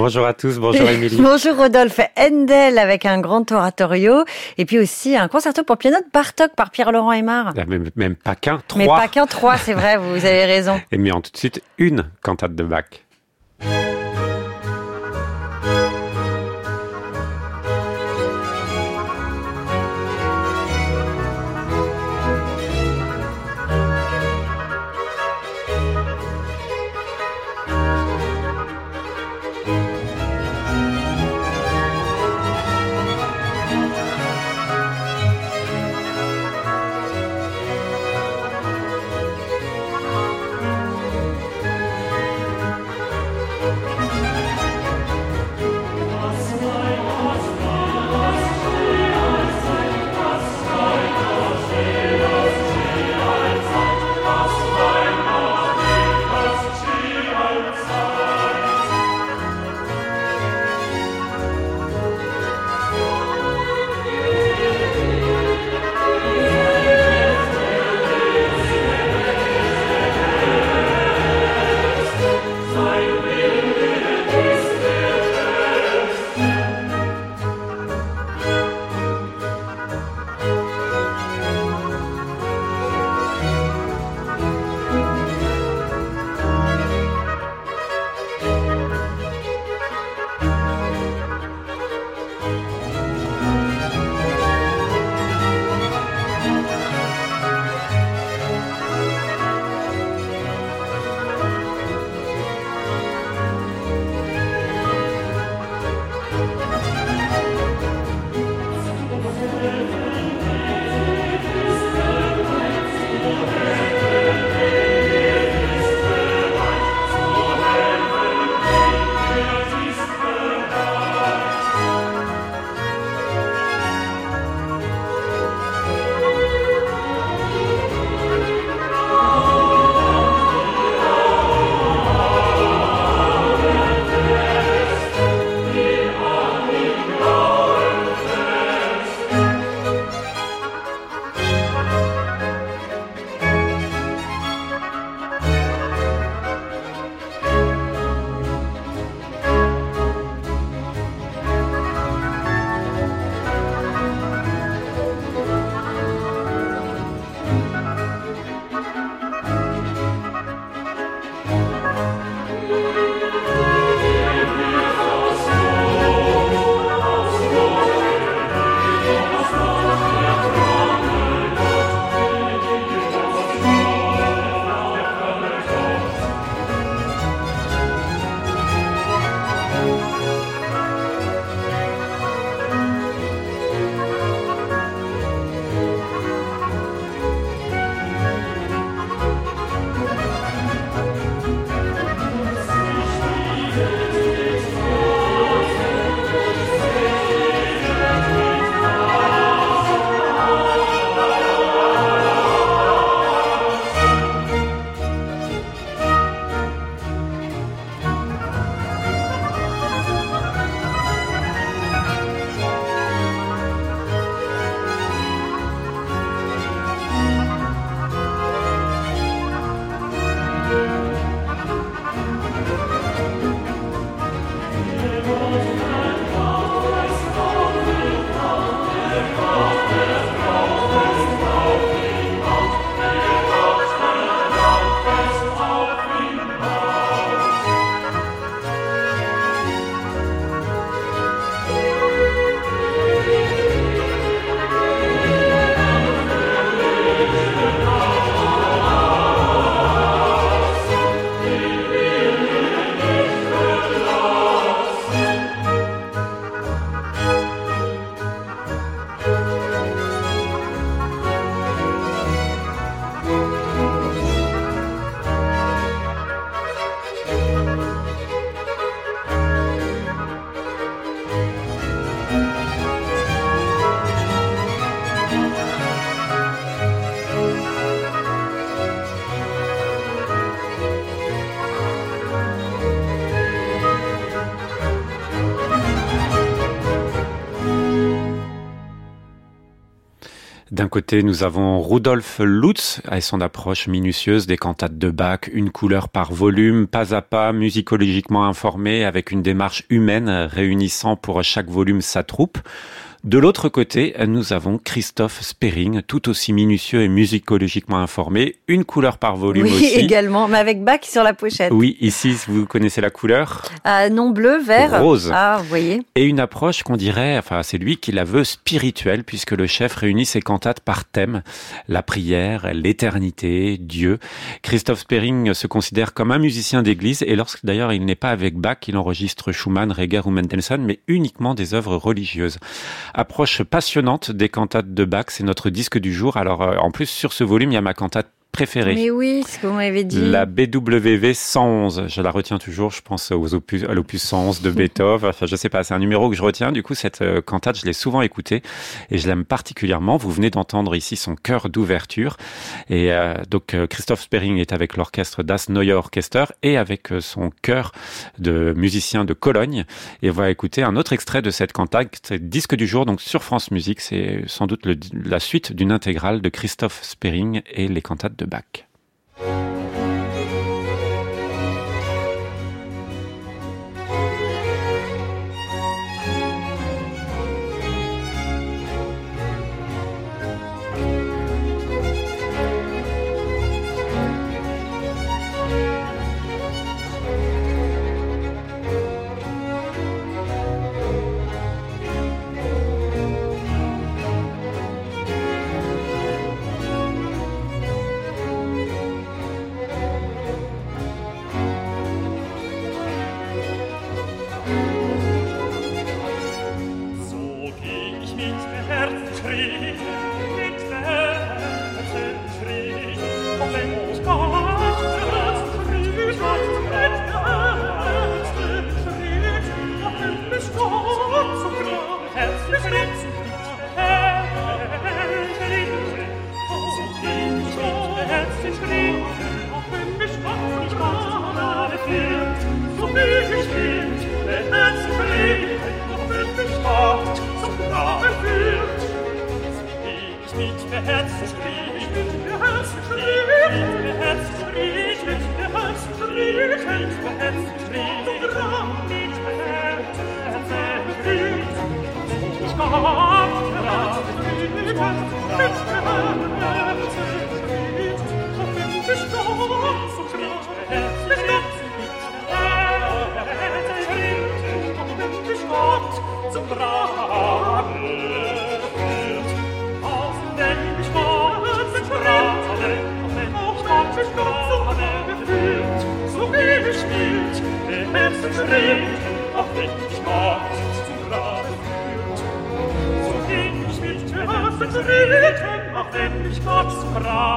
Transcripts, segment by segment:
Bonjour à tous, bonjour Émilie. bonjour Rodolphe. Handel avec un grand oratorio et puis aussi un concerto pour piano de Bartok par Pierre-Laurent Aymar. Ah, même, même pas qu'un, trois. Mais pas qu'un, trois, c'est vrai, vous avez raison. Et mais en tout de suite une cantate de Bach. D'un côté, nous avons Rudolf Lutz et son approche minutieuse des cantates de Bach, une couleur par volume, pas à pas, musicologiquement informé, avec une démarche humaine réunissant pour chaque volume sa troupe. De l'autre côté, nous avons Christophe Sperring, tout aussi minutieux et musicologiquement informé, une couleur par volume oui, aussi. également, mais avec Bach sur la pochette. Oui, ici, vous connaissez la couleur? Ah, non, bleu, vert. Rose. Ah, vous voyez. Et une approche qu'on dirait, enfin, c'est lui qui la veut spirituelle, puisque le chef réunit ses cantates par thème. La prière, l'éternité, Dieu. Christophe Sperring se considère comme un musicien d'église, et lorsque d'ailleurs il n'est pas avec Bach, il enregistre Schumann, Reger ou Mendelssohn, mais uniquement des œuvres religieuses. Approche passionnante des cantates de Bach, c'est notre disque du jour. Alors, euh, en plus, sur ce volume, il y a ma cantate préférée. Mais oui, ce que vous m'avez dit. La BWV 111, je la retiens toujours, je pense aux opus, à l'opus 111 de Beethoven, enfin je sais pas, c'est un numéro que je retiens, du coup cette euh, cantate je l'ai souvent écoutée et je l'aime particulièrement, vous venez d'entendre ici son chœur d'ouverture et euh, donc euh, Christophe Sperring est avec l'orchestre Das Neue Orchester et avec euh, son chœur de musiciens de Cologne et on va écouter un autre extrait de cette cantate, c'est disque du jour donc sur France Musique, c'est sans doute le- la suite d'une intégrale de Christophe Sperring et les cantates de Bach. Kämpfe es, ich hab's brav.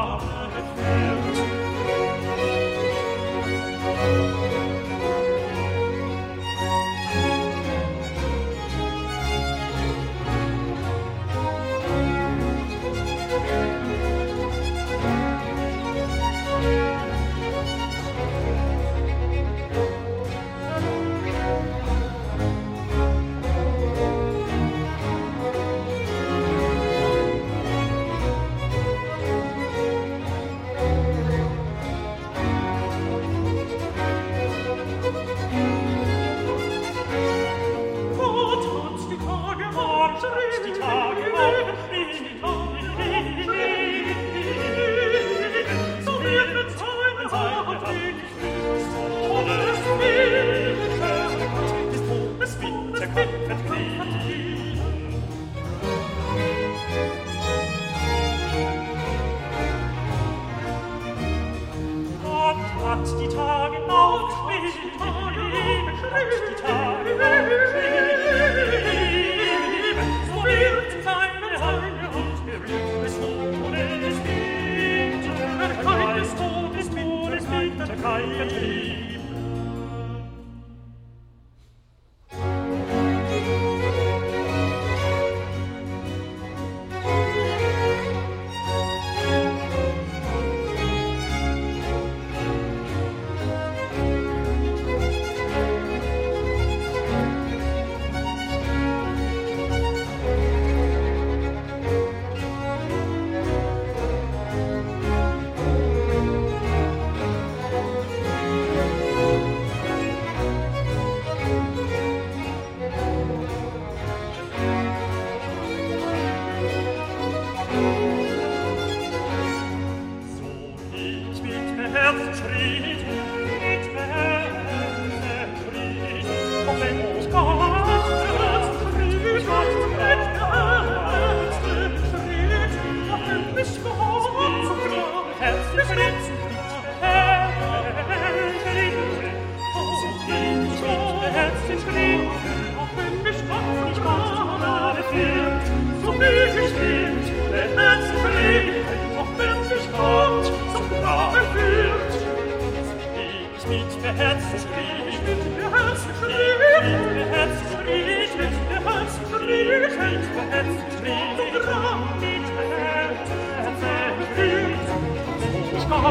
Thank you.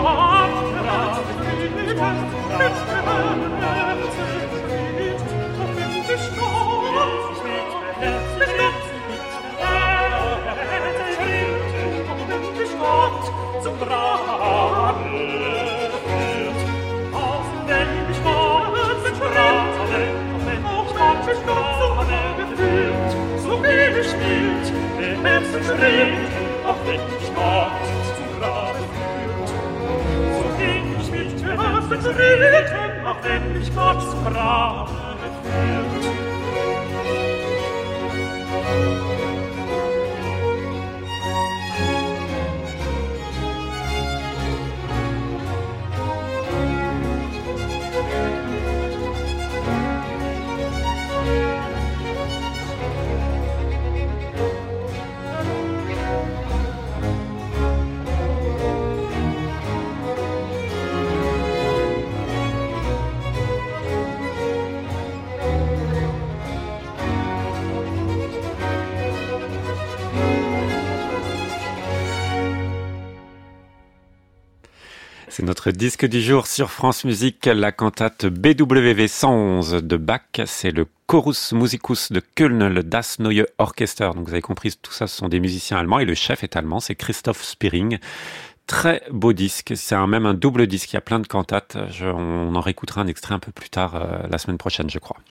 Oh, bestrebt, auch wenn ich Gott zum Grabe führt. So ging ich mit Herzen treten, auch wenn mich Gott zum Grabe führt. C'est notre disque du jour sur France Musique, la cantate BWV 111 de Bach. C'est le Chorus Musicus de Köln, le Das Neue Orchester. Donc vous avez compris, tout ça, ce sont des musiciens allemands et le chef est allemand, c'est Christoph Spiring. Très beau disque, c'est un, même un double disque, il y a plein de cantates. On en réécoutera un extrait un peu plus tard euh, la semaine prochaine, je crois.